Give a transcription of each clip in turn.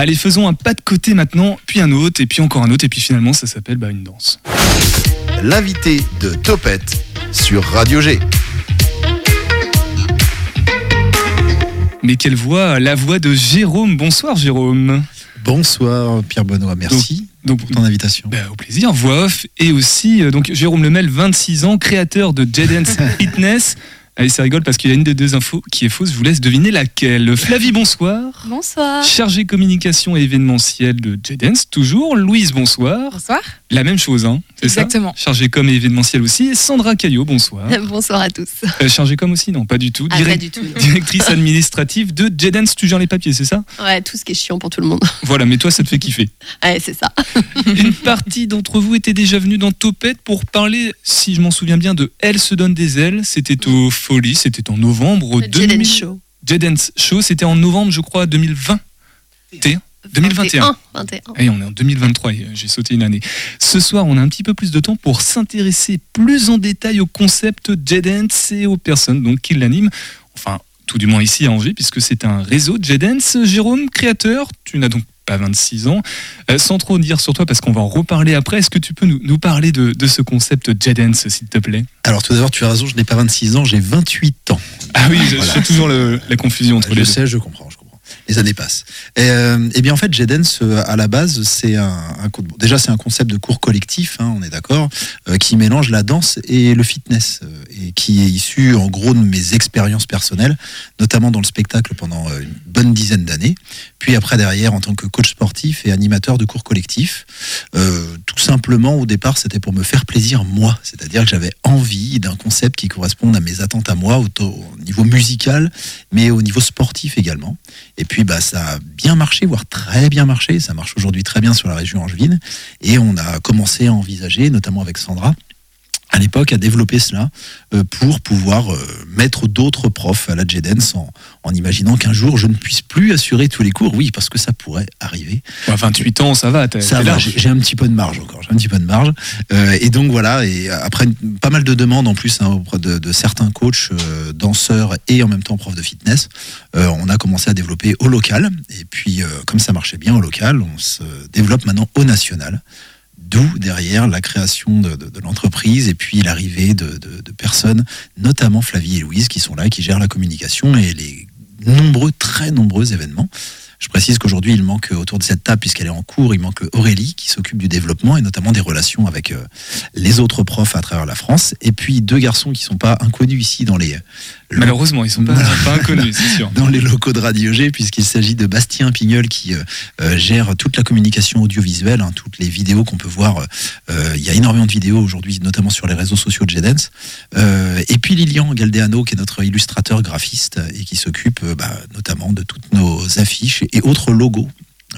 Allez, faisons un pas de côté maintenant, puis un autre, et puis encore un autre, et puis finalement ça s'appelle bah, une danse. L'invité de Topette sur Radio G. Mais quelle voix La voix de Jérôme. Bonsoir Jérôme. Bonsoir Pierre Benoît, merci donc, pour ton invitation. Bah, au plaisir, voix off. Et aussi euh, donc Jérôme Lemel, 26 ans, créateur de Jedens Fitness. Allez, ça rigole parce qu'il y a une des deux infos qui est fausse. Je vous laisse deviner laquelle. Flavie, bonsoir. Bonsoir. Chargée communication et événementielle de J-Dance, toujours. Louise, bonsoir. Bonsoir. La même chose, hein Exactement. Chargée com et événementiel aussi. Et Sandra Caillot, bonsoir. bonsoir à tous. Euh, chargée com aussi, non, pas du tout. Ah, pas du tout. Directrice administrative de J-Dance, tu gères les papiers, c'est ça Ouais, tout ce qui est chiant pour tout le monde. Voilà, mais toi, ça te fait kiffer. ouais, c'est ça. Une partie d'entre vous était déjà venue dans Topette pour parler, si je m'en souviens bien, de Elle se donne des ailes. C'était au Folie, c'était en novembre. 2000... Show. C'était en novembre, je crois, 2020. 2021. 21. Et on est en 2023, j'ai sauté une année. Ce soir, on a un petit peu plus de temps pour s'intéresser plus en détail au concept J-Dance et aux personnes donc, qui l'animent. Enfin, tout du moins ici à Angers, puisque c'est un réseau J-Dance. Jérôme, créateur, tu n'as donc pas 26 ans. Euh, sans trop dire sur toi, parce qu'on va en reparler après, est-ce que tu peux nous, nous parler de, de, ce concept J-Dance, s'il te plaît? Alors tout d'abord, tu as raison, je n'ai pas 26 ans, j'ai 28 ans. Ah oui, voilà. toujours le, la confusion entre je les sais, Je comprends, je comprends les années passent. Et, euh, et bien en fait, Jedens, à la base, c'est un, un, déjà c'est un concept de cours collectif, hein, on est d'accord, euh, qui mélange la danse et le fitness, euh, et qui est issu en gros de mes expériences personnelles, notamment dans le spectacle pendant une bonne dizaine d'années, puis après derrière en tant que coach sportif et animateur de cours collectifs. tout simplement, au départ, c'était pour me faire plaisir moi, c'est-à-dire que j'avais envie d'un concept qui corresponde à mes attentes à moi, au, au niveau musical, mais au niveau sportif également. Et puis, bah, ça a bien marché, voire très bien marché. Ça marche aujourd'hui très bien sur la région angevine. Et on a commencé à envisager, notamment avec Sandra, à l'époque, à développer cela euh, pour pouvoir euh, mettre d'autres profs à la JEDENS en, en imaginant qu'un jour je ne puisse plus assurer tous les cours. Oui, parce que ça pourrait arriver. Ouais, 28 ans, ça va. Ça va, j'ai un petit peu de marge encore. J'ai un petit peu de marge. Euh, et donc voilà, et après pas mal de demandes en plus hein, auprès de, de, certains coachs, euh, danseurs et en même temps profs de fitness, euh, on a commencé à développer au local. Et puis, comme ça marchait bien au local, on se développe maintenant au national. D'où derrière la création de, l'entreprise et puis l'arrivée de, personnes, notamment Flavie et Louise, qui sont là, qui gèrent la communication et les nombreux, très nombreux événements. Je précise qu'aujourd'hui, il manque autour de cette table, puisqu'elle est en cours, il manque Aurélie qui s'occupe du développement et notamment des relations avec euh, les autres profs à travers la France. Et puis deux garçons qui sont pas inconnus ici dans les. Malheureusement, ils sont pas, pas inconnus, c'est sûr. Dans les locaux de Radio G, puisqu'il s'agit de Bastien Pignol qui euh, euh, gère toute la communication audiovisuelle, hein, toutes les vidéos qu'on peut voir. Euh, il y a énormément de vidéos aujourd'hui, notamment sur les réseaux sociaux de Jedens. et puis Lilian Galdeano, qui est notre illustrateur graphiste et qui s'occupe bah, notamment de toutes nos affiches et autres logos.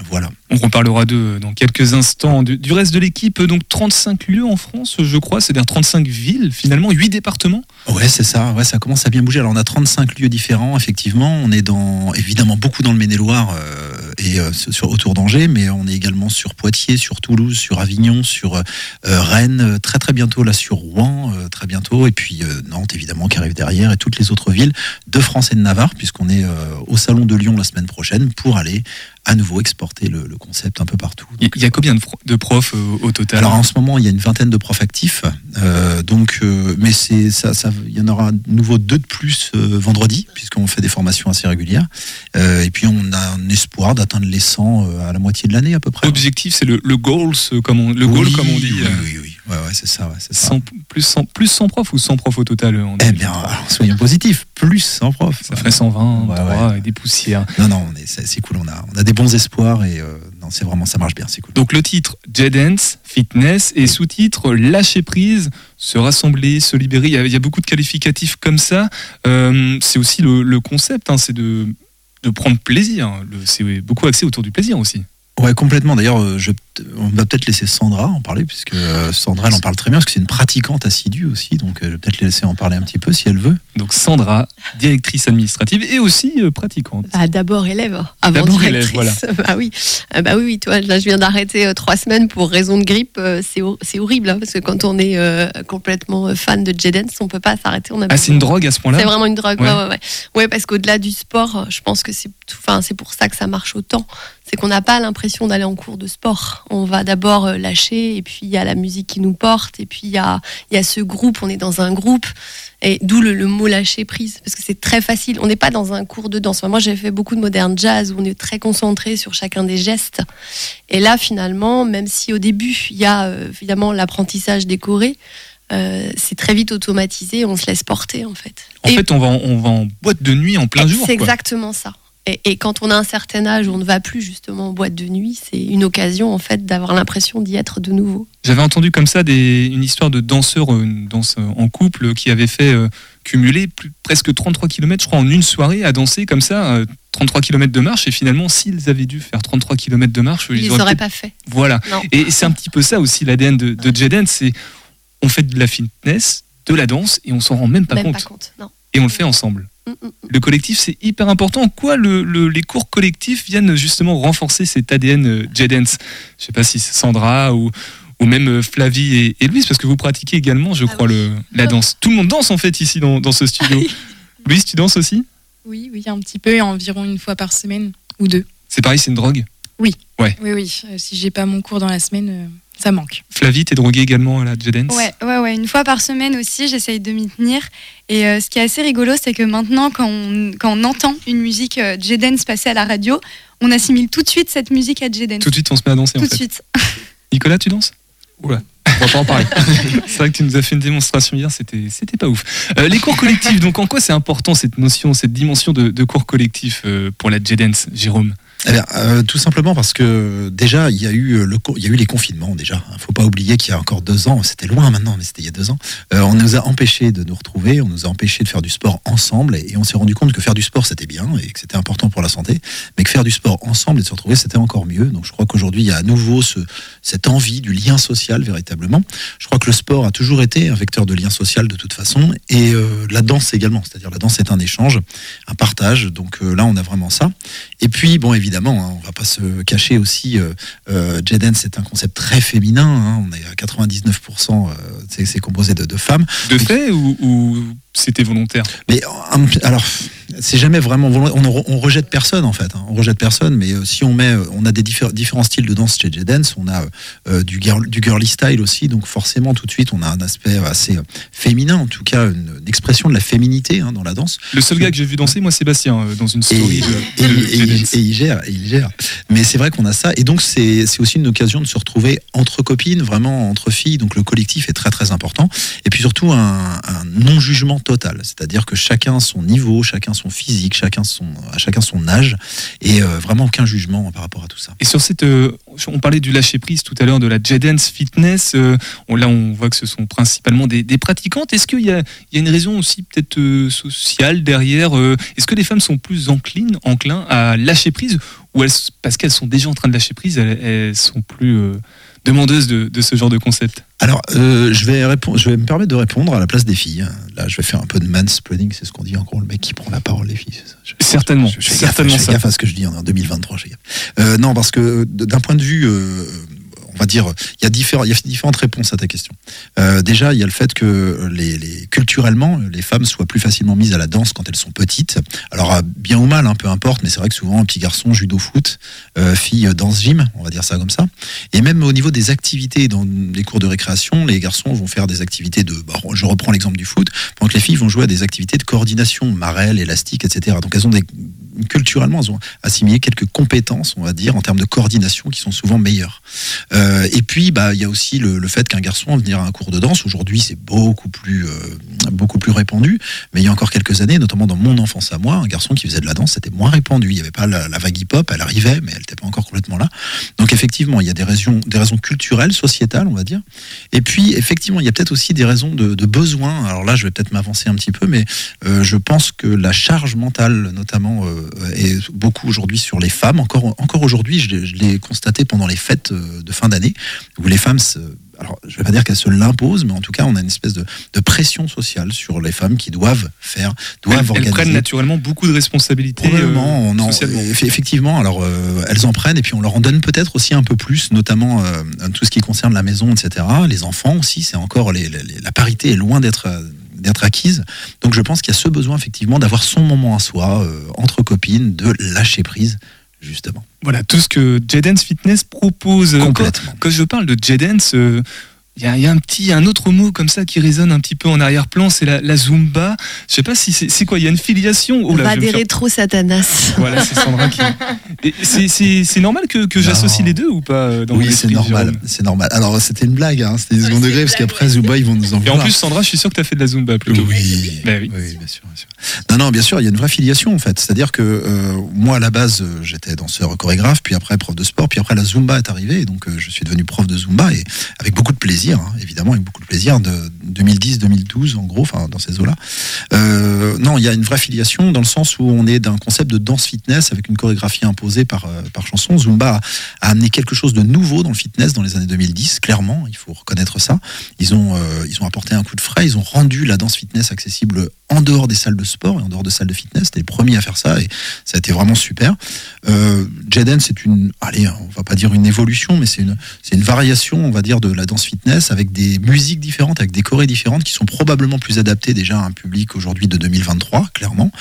Voilà. On reparlera de dans quelques instants du, du reste de l'équipe. Donc 35 lieux en France, je crois, c'est-à-dire 35 villes, finalement, 8 départements. Ouais, c'est ça. Ouais, ça commence à bien bouger. Alors on a 35 lieux différents, effectivement. On est dans évidemment beaucoup dans le Maine-et-Loire euh, et euh, sur autour d'Angers, mais on est également sur Poitiers, sur Toulouse, sur Avignon, sur euh, Rennes, très très bientôt là sur Rouen, euh, très bientôt, et puis Nantes évidemment qui arrive derrière et toutes les autres villes de France et de Navarre, puisqu'on est au salon de Lyon la semaine prochaine pour aller à nouveau exporter le, le, concept un peu partout. Donc, il y a combien de profs euh, au total Alors en ce moment, il y a une vingtaine de profs actifs. Euh, donc, euh, mais c'est ça, ça, il y en aura à nouveau deux de plus euh, vendredi, puisqu'on fait des formations assez régulières. Et puis on a un espoir d'atteindre les 100 à la moitié de l'année à peu près. L'objectif, c'est le, le goals, comme on, le oui, goal comme on dit. Oui, oui, oui. Ouais, ouais, c'est ça, ouais, 100, plus, 100, plus 100 profs ou 100 profs au total on Eh bien, alors, soyons positifs, plus 100 profs. Ça ferait 120, ouais, 3, et des poussières. Non, non, c'est cool, on a, on a des bons espoirs et euh, c'est vraiment, ça marche bien, c'est cool. Donc le titre J-Dance, Fitness et sous-titre Lâcher prise, se rassembler, se libérer. Il y a, il y a beaucoup de qualificatifs comme ça. Euh, c'est aussi le, le concept, hein, c'est de, de prendre plaisir. C'est beaucoup axé autour du plaisir aussi. Ouais, complètement. D'ailleurs, je, on va peut-être laisser Sandra en parler, puisque Sandra, elle en parle très bien, parce que c'est une pratiquante assidue aussi, donc je vais peut-être la laisser en parler un petit peu si elle veut. Donc Sandra, directrice administrative et aussi euh, pratiquante. Ah, D'abord élève, avant D'abord directrice. élève, voilà. Bah oui, ah, bah oui, oui, toi, là, je viens d'arrêter euh, trois semaines pour raison de grippe. Euh, c'est hor horrible, hein, parce que quand on est euh, complètement fan de J-Dance, on peut pas s'arrêter. Ah, c'est une drogue à ce point-là C'est vraiment une drogue, ouais, ouais, ouais. ouais parce qu'au-delà du sport, je pense que c'est pour ça que ça marche autant c'est qu'on n'a pas l'impression d'aller en cours de sport. On va d'abord euh, lâcher, et puis il y a la musique qui nous porte, et puis il y a, il y a ce groupe, on est dans un groupe, et d'où le, le mot lâcher prise, parce que c'est très facile. On n'est pas dans un cours de danse. Enfin, moi, j'ai fait beaucoup de moderne jazz où on est très concentré sur chacun des gestes. Et là, finalement, même si au début, il y a euh, évidemment l'apprentissage décoré, euh, c'est très vite automatisé, on se laisse porter en fait. En Et- fait, on va, en- on va en boîte de nuit en plein jour. c'est exactement ça. Et, et quand on a un certain âge où on ne va plus justement en boîte de nuit, c'est une occasion en fait d'avoir l'impression d'y être de nouveau. J'avais entendu comme ça des, une histoire de danseur, euh, une danse euh, en couple, qui avait fait euh, cumuler plus, presque 33 km, je crois, en une soirée à danser comme ça, euh, 33 km de marche. Et finalement, s'ils avaient dû faire 33 km de marche, Ils ils ne auraient l'auraient peut-être- pas fait. Voilà. Non. Et c'est un petit peu ça aussi l'ADN de, de Jeden, c'est on fait de la fitness, de la danse, et on s'en rend même pas Même compte. pas compte. Non. Et on le fait ensemble. Le collectif, c'est hyper important. En quoi le- le- les cours collectifs viennent justement renforcer cet ADN euh, J-Dance? Je sais pas si c'est Sandra ou, ou même euh, Flavie et, et Louise, parce que vous pratiquez également, je Ah crois, oui. le, la danse. Tout le monde danse en fait ici dans, dans ce studio. Louise, tu danses aussi? Oui, oui, un petit peu, environ une fois par semaine ou deux. C'est pareil, c'est une drogue? Oui, oui. Euh, si j'ai pas mon cours dans la semaine, euh, ça manque. Flavie, t'es droguée également à la J-Dance? Ouais, ouais, ouais. Une fois par semaine aussi, j'essaye de m'y tenir. Et euh, ce qui est assez rigolo, c'est que maintenant, quand on, quand on entend une musique euh, J-Dance passer à la radio, on assimile tout de suite cette musique à J-Dance. Tout de suite, on se met à danser Tout en de fait. suite. Nicolas, tu danses? Oula, on va pas en parler. c'est vrai que tu nous as fait une démonstration hier, c'était, c'était pas ouf. Euh, les cours collectifs, donc en quoi c'est important cette notion, cette dimension de, de cours collectif euh, pour la J-Dance, Jérôme? Eh euh, tout simplement parce que déjà, il y a eu, le, co- il y a eu les confinements déjà. Il faut pas oublier qu'il y a encore deux ans, c'était loin maintenant, mais c'était il y a deux ans, euh, on nous a empêchés de nous retrouver, on nous a empêchés de faire du sport ensemble, et, on s'est rendu compte que faire du sport, c'était bien, et que c'était important pour la santé, mais que faire du sport ensemble et se retrouver, c'était encore mieux. Donc je crois qu'aujourd'hui, il y a à nouveau ce, cette envie du lien social, véritablement. Je crois que le sport a toujours été un vecteur de lien social de toute façon, et euh, la danse également. C'est-à-dire la danse est un échange, un partage. Donc euh, là, on a vraiment ça. Et puis, bon, évidemment, hein, on va pas se cacher aussi, euh, euh, J-Dance, c'est un concept très féminin. hein. on est à 99%, euh, c'est composé de, de femmes. De fait ou, ou c'était volontaire? Mais alors, c'est jamais vraiment. On, rejette personne en fait. hein. On rejette personne, mais euh, si on met, euh, on a des diffé- différents styles de danse chez J-Dance. On a euh, du, girl- du girly style aussi, donc forcément tout de suite on a un aspect assez féminin, en tout cas une, une expression de la féminité hein, dans la danse. Le seul gars que j'ai vu danser, moi, Sébastien, dans une story et- de, de et- et- il gère, et il gère. Mais c'est vrai qu'on a ça, et donc c'est aussi une occasion de se retrouver entre copines, vraiment entre filles. Donc le collectif est très très important, et puis surtout un, un non-jugement total, c'est-à-dire que chacun son niveau, chacun son physique, chacun son, à chacun son âge, et euh, vraiment aucun jugement par rapport à tout ça. Et sur cette, euh, on parlait du lâcher prise tout à l'heure de la J-Dance Fitness. euh, là, on voit que ce sont principalement des, pratiquantes. Est-ce qu'il y a, une raison aussi peut-être sociale derrière Est-ce que les femmes sont plus enclines, enclins à lâcher prise ou elles, parce qu'elles sont déjà en train de lâcher prise, elles sont plus demandeuses de, de ce genre de concept Alors, euh, je, vais je me permettre de répondre à la place des filles. Là, je vais faire un peu de mansplaining, c'est ce qu'on dit en gros, le mec qui prend la parole, les filles. c'est ça. Je- Certainement, Je, je certainement gaffe, je fais ça. gaffe à ce que je dis en 2023. Je fais gaffe. Euh, non, parce que d'un point de vue, euh, va dire, il y, a différents, il y a différentes réponses à ta question. Euh, déjà, il y a le fait que les, culturellement, les femmes soient plus facilement mises à la danse quand elles sont petites. Alors, à bien ou mal, hein, peu importe, mais c'est vrai que souvent, un petit garçon, judo foot, euh, fille, euh, danse gym, on va dire ça comme ça. Et même au niveau des activités dans les cours de récréation, les garçons vont faire des activités de, bah, je reprends l'exemple du foot, pendant que les filles vont jouer à des activités de coordination, marelle, élastique, etc. Donc elles ont des, culturellement, elles ont assimilé quelques compétences, on va dire, en termes de coordination qui sont souvent meilleures. Euh, et puis, bah, il y a aussi le, fait qu'un garçon venir à un cours de danse, aujourd'hui, c'est beaucoup plus, euh, beaucoup plus répandu. Mais il y a encore quelques années, notamment dans mon enfance à moi, un garçon qui faisait de la danse, c'était moins répandu. Il n'y avait pas la, vague hip-hop, elle arrivait, mais elle n'était pas encore complètement là. Donc effectivement, il y a des raisons, des raisons culturelles, sociétales, on va dire. Et puis, effectivement, il y a peut-être aussi des raisons de, besoin. Alors là, je vais peut-être m'avancer un petit peu, mais euh, je pense que la charge mentale, notamment, est beaucoup aujourd'hui sur les femmes. Encore, encore aujourd'hui, je, l'ai- je l'ai constaté pendant les fêtes euh, de fin d'année, où les femmes se alors, je ne vais pas dire qu'elles se l'imposent, mais en tout cas, on a une espèce de, de pression sociale sur les femmes qui doivent faire, doivent Elles, elles organiser. prennent naturellement beaucoup de responsabilités. Probablement, euh, on en- effectivement. Alors, euh, elles en prennent et puis on leur en donne peut-être aussi un peu plus, notamment euh, tout ce qui concerne la maison, etc. Les enfants aussi, c'est encore les, la parité est loin d'être euh, d'être acquise. Donc, je pense qu'il y a ce besoin effectivement d'avoir son moment à soi euh, entre copines, de lâcher prise justement. Voilà, tout ce que J-Dance Fitness propose. Quand, Complètement. quand je parle de J-Dance, euh, il y, a- il y a un petit, un autre mot comme ça qui résonne un petit peu en arrière-plan, c'est la, la Zumba. Je sais pas si c'est c'est quoi, il y a une filiation? Oh là, des faire- rétro satanas. Voilà, c'est Sandra qui. Et C'est c'est- c'est normal que, j'associe les deux ou pas euh, dans oui, c'est normal. C'est normal. Alors, c'était une blague, hein, c'était du second degré, parce qu'après, Zumba, ils vont nous en Et en plus, Sandra, je suis sûr que tu as fait de la Zumba plutôt. Oui, oui. oui, bien sûr, bien sûr. Non, non, bien sûr, il y a une vraie filiation en fait. C'est-à-dire que euh, moi, à la base, euh, j'étais danseur chorégraphe, puis après prof de sport, puis après la Zumba est arrivée, et donc euh, je suis devenu prof de Zumba, et avec beaucoup de plaisir, hein, évidemment, avec beaucoup de plaisir, de 2010-2012 en gros, enfin dans ces eaux-là. Euh, non, il y a une vraie filiation dans le sens où on est d'un concept de danse fitness avec une chorégraphie imposée par, euh, par chanson. Zumba a, a amené quelque chose de nouveau dans le fitness dans les années 2010, clairement, il faut reconnaître ça. Ils ont, euh, ils ont apporté un coup de frais, ils ont rendu la danse fitness accessible en dehors des salles de sport et en dehors de salles de fitness. C'était les premiers à faire ça et ça a été vraiment super. Euh, Jaden, c'est une, allez, on va pas dire une évolution, mais c'est une, c'est une variation, on va dire, de la danse fitness avec des musiques différentes, avec des chorés différentes qui sont probablement plus adaptées déjà à un public aujourd'hui de 2023, clairement.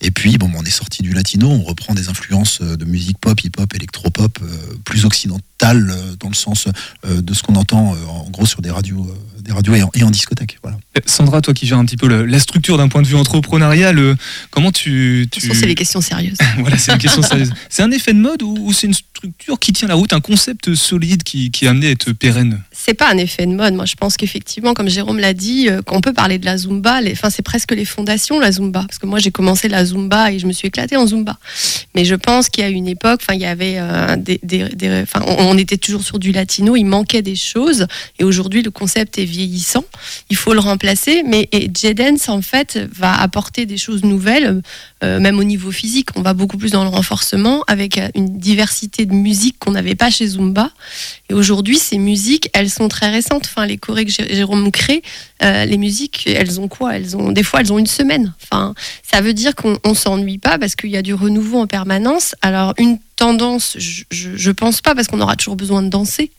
Et puis, bon, on est sorti du latino, on reprend des influences euh, de musique pop, hip-hop, électropop, euh, plus occidentale euh, dans le sens euh, de ce qu'on entend euh, en gros sur des radios, euh, des radios et en, et en discothèque. Voilà. Sandra, toi qui gères un petit peu le- la structure d'un point de vue entrepreneurial, euh, comment tu. tu... C'est les questions sérieuses. voilà, c'est une question sérieuse. C'est un effet de mode ou, ou c'est une structure qui tient la route, un concept solide qui, qui est amené à être pérenne? C'est pas un effet de mode. Moi, je pense qu'effectivement, comme Jérôme l'a dit, euh, qu'on peut parler de la Zumba. les- Enfin, c'est presque les fondations, la Zumba. Parce que moi, j'ai commencé la Zumba et je me suis éclatée en Zumba. Mais je pense qu'il y a une époque, enfin, il y avait euh, des, des- enfin, on, était toujours sur du latino. Il manquait des choses. Et aujourd'hui, le concept est vieillissant. Il faut le remplacer. Mais J-Dance, en fait, va apporter des choses nouvelles, euh, même au niveau physique. On va beaucoup plus dans le renforcement avec une diversité de musique qu'on n'avait pas chez Zumba. Et aujourd'hui, ces musiques, elles sont très récentes. Enfin, les chorés que Jé- Jérôme crée, euh, les musiques, elles ont quoi? Elles ont des fois, elles ont une semaine. Enfin, ça veut dire qu'on on s'ennuie pas parce qu'il y a du renouveau en permanence. Alors, une tendance, je, je, je pense pas parce qu'on aura toujours besoin de danser.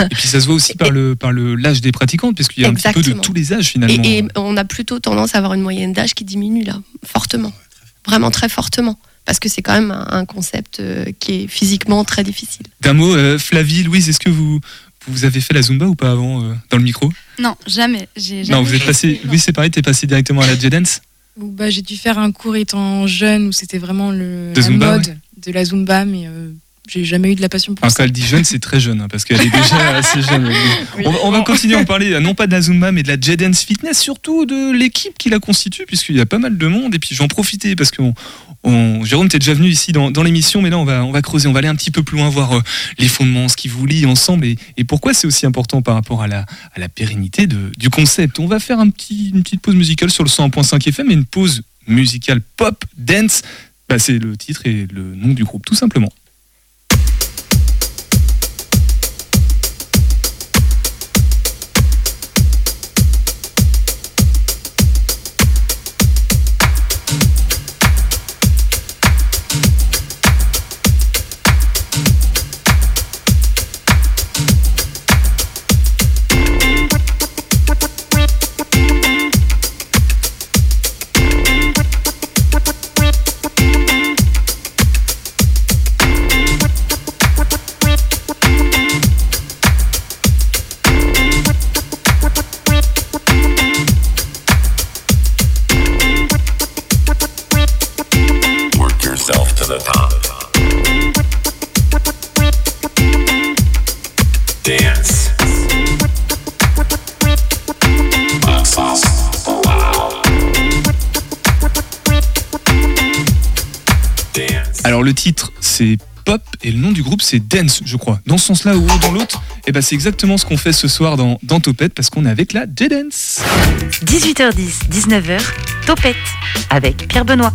Et puis ça se voit aussi par le par le l'âge des pratiquantes, parce qu'il y a un petit peu de tous les âges finalement. Et, et on a plutôt tendance à avoir une moyenne d'âge qui diminue là, fortement, vraiment très fortement. Parce que c'est quand même un, un concept euh, qui est physiquement très difficile. D'un mot, euh, Flavie, Louise, est-ce que vous vous avez fait la Zumba ou pas avant euh, dans le micro? Non, jamais. Non, vous êtes passé. Louise, c'est pareil, t'es passé directement à la J-Dance bah, j'ai dû faire un cours étant jeune où c'était vraiment le, De la Zumba, mode de la Zumba, mais euh, j'ai jamais eu de la passion pour Enfin, ça. quand elle dit jeune, c'est très jeune, hein, parce qu'elle est déjà assez jeune. On, va, on va continuer à en parler, non pas de la Zumba, mais de la J-Dance Fitness, surtout de l'équipe qui la constitue, puisqu'il y a pas mal de monde. Et puis j'en profiter, parce que Jérôme, t'es déjà venu ici dans, l'émission, mais là on va, creuser, on va aller un petit peu plus loin, voir euh, les fondements, ce qui vous lie ensemble, et, pourquoi c'est aussi important par rapport à la, pérennité du concept. On va faire une petite pause musicale sur le 100.5 FM, et une pause musicale pop, dance. Bah, c'est le titre et le nom du groupe, tout simplement. To the top. Dance. Alors le titre c'est Pop et le nom du groupe c'est Dance je crois. Dans ce sens-là ou dans l'autre, et ben c'est exactement ce qu'on fait ce soir dans, dans Topette parce qu'on est avec la J-Dance. 18h10, 19h, Topette avec Pierre Benoît.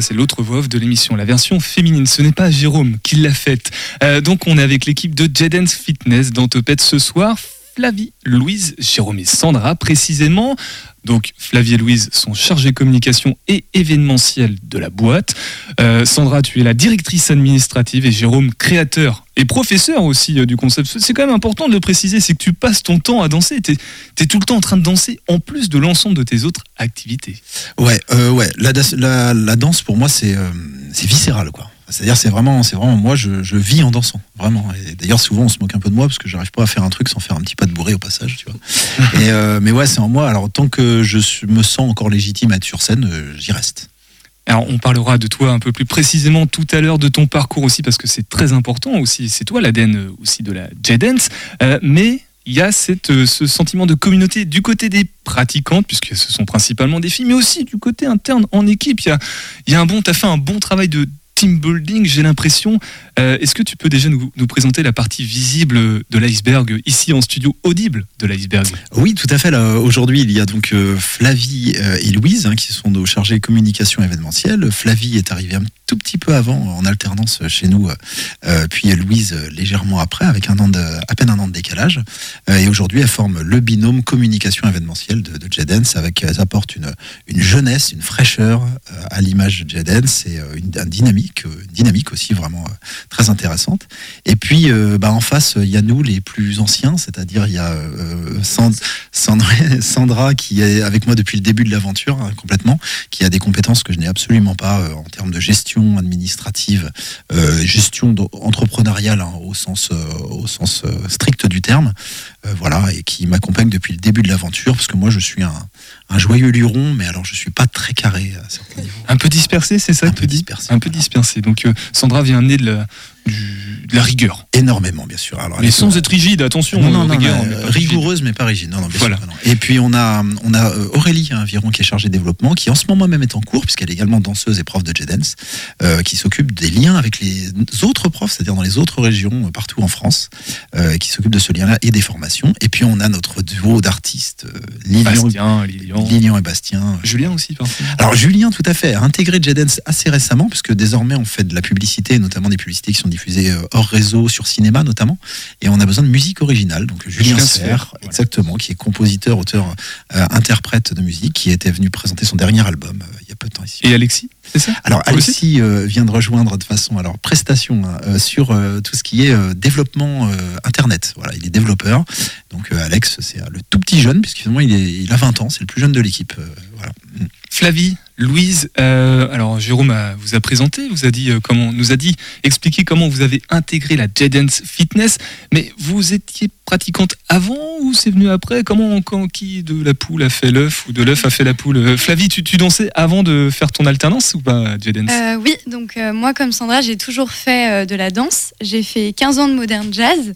C'est l'autre voix off de l'émission, la version féminine. Ce n'est pas Jérôme qui l'a faite. Euh, donc on est avec l'équipe de J-Dance Fitness dans Topette ce soir. Flavie, Louise, Jérôme et Sandra précisément. Donc Flavie et Louise sont chargées communication et événementiel de la boîte. Euh, Sandra, tu es la directrice administrative et Jérôme, créateur et professeur aussi euh, du concept. C'est quand même important de le préciser, c'est que tu passes ton temps à danser. Tu es, tout le temps en train de danser en plus de l'ensemble de tes autres activités. Ouais, euh, ouais. La, danse pour moi c'est viscéral. C'est-à-dire c'est vraiment c'est vraiment moi je, je vis en dansant vraiment. Et d'ailleurs souvent on se moque un peu de moi parce que j'arrive pas à faire un truc sans faire un petit pas de bourré au passage tu vois. Et, euh, mais ouais c'est en moi. Alors tant que je me sens encore légitime à être sur scène, euh, j'y reste. Alors, on parlera de toi un peu plus précisément tout à l'heure, de ton parcours aussi, parce que c'est très important aussi. C'est toi l'ADN euh, aussi de la J-Dance. Euh, mais il y a cette, ce sentiment de communauté du côté des pratiquantes, puisque ce sont principalement des filles, mais aussi du côté interne en équipe. Il y a, il y a un bon, tu as fait un bon travail de team building, j'ai l'impression. Euh, Est-ce que tu peux déjà nous, présenter la partie visible de l'iceberg ici en studio audible de l'iceberg? Oui, tout à fait. Aujourd'hui, il y a donc euh, Flavie euh, et Louise hein, qui sont nos chargées communication événementielle. Flavie est arrivée un tout petit peu avant en alternance chez nous, euh, euh, puis Louise légèrement après, avec un an de, à peine un an de décalage. Euh, et aujourd'hui, elles forment le binôme communication événementielle de, de avec elles apportent une, une jeunesse, une fraîcheur à l'image de J-Dance et une, un dynamique, une dynamique aussi vraiment très intéressante. Et puis, bah, en face, il y a nous, les plus anciens, c'est-à-dire il y a Sand- Sandra, qui est avec moi depuis le début de l'aventure, hein, complètement, qui a des compétences que je n'ai absolument pas en termes de gestion administrative, euh, gestion entrepreneuriale hein, au sens, euh, au sens euh, strict du terme, voilà, et qui m'accompagne depuis le début de l'aventure, parce que moi, je suis un, un joyeux luron, mais alors je suis pas très carré à certains niveaux. Un peu dispersé, c'est ça Un peu dis? dispersé. Un peu dispersé. Donc Sandra vient amener de la, du- de la rigueur. Énormément, bien sûr. Alors, Mais sans être rigide, attention. Non, non, euh, non, rigueur, mais, mais euh, pas rigide. rigoureuse mais pas rigide. Non, non, Voilà. sûr non. Et puis on a, on a euh, Aurélie hein, Viron qui est chargée de développement, qui en ce moment même est en cours puisqu'elle est également danseuse et prof de J-Dance, euh, qui s'occupe des liens avec les autres profs, c'est-à-dire dans les autres régions euh, partout en France, euh, qui s'occupe de ce lien-là et des formations. Et puis on a notre duo d'artistes, euh, Lilian, Bastien, Lilian. Lilian et Bastien. Julien aussi, parfois. Alors Julien, tout à fait, a intégré J-Dance assez récemment, puisque désormais on fait de la publicité, notamment des publicités qui sont diffusées euh, réseau, sur cinéma notamment, et on a besoin de musique originale. Donc Julien, Julien Serre, Serre, voilà. exactement, qui est compositeur, auteur, euh, interprète de musique, qui était venu présenter son dernier album euh, il y a peu de temps ici. Et Alexis, c'est ça Alors Alexis euh, vient de rejoindre de façon alors prestation hein, euh, sur euh, tout ce qui est euh, développement internet. Voilà, il est développeur. Donc Alex, c'est le tout petit jeune puisque finalement il, est, il a 20 ans, c'est le plus jeune de l'équipe. voilà. Flavie, Louise, alors Jérôme a- vous a présenté, vous a dit comment, nous a dit, expliqué comment vous avez intégré la J-Dance Fitness, mais vous étiez pratiquante avant ou c'est venu après? Comment, quand, qui de la poule a fait l'œuf ou de l'œuf a fait la poule? Euh, Flavie, tu, dansais avant de faire ton alternance ou pas J-Dance Euh, oui, donc euh, moi comme Sandra, j'ai toujours fait de la danse. J'ai fait 15 ans de modern jazz.